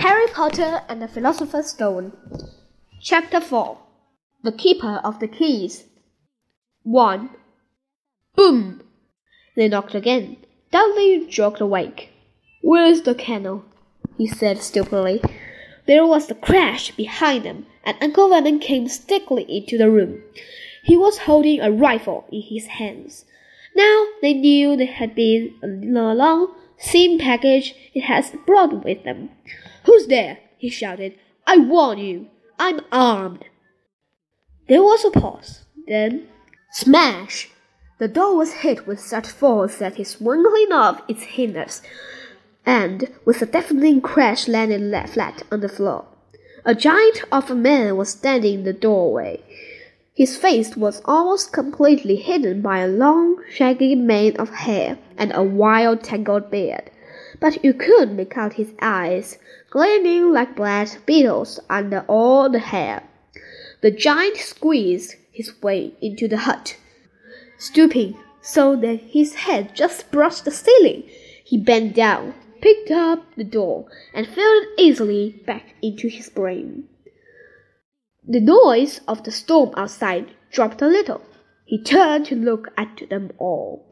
Harry Potter and the Philosopher's Stone. Chapter 4 The Keeper of the Keys. 1. Boom! They knocked again. Dudley jerked awake. Where's the kennel? he said stupidly. There was a crash behind them, and Uncle Vernon came stickily into the room. He was holding a rifle in his hands. Now they knew they had been a long, same package it had brought with them. Who's there? he shouted. I warn you, I'm armed. There was a pause. Then, smash! The door was hit with such force that it swung clean off its hinges, and with a deafening crash landed flat on the floor. A giant of a man was standing in the doorway. His face was almost completely hidden by a long, shaggy mane of hair and a wild, tangled beard, but you could make out his eyes, gleaming like black beetles under all the hair. The giant squeezed his way into the hut. Stooping so that his head just brushed the ceiling, he bent down, picked up the door, and filled it easily back into his brain. The noise of the storm outside dropped a little. He turned to look at them all.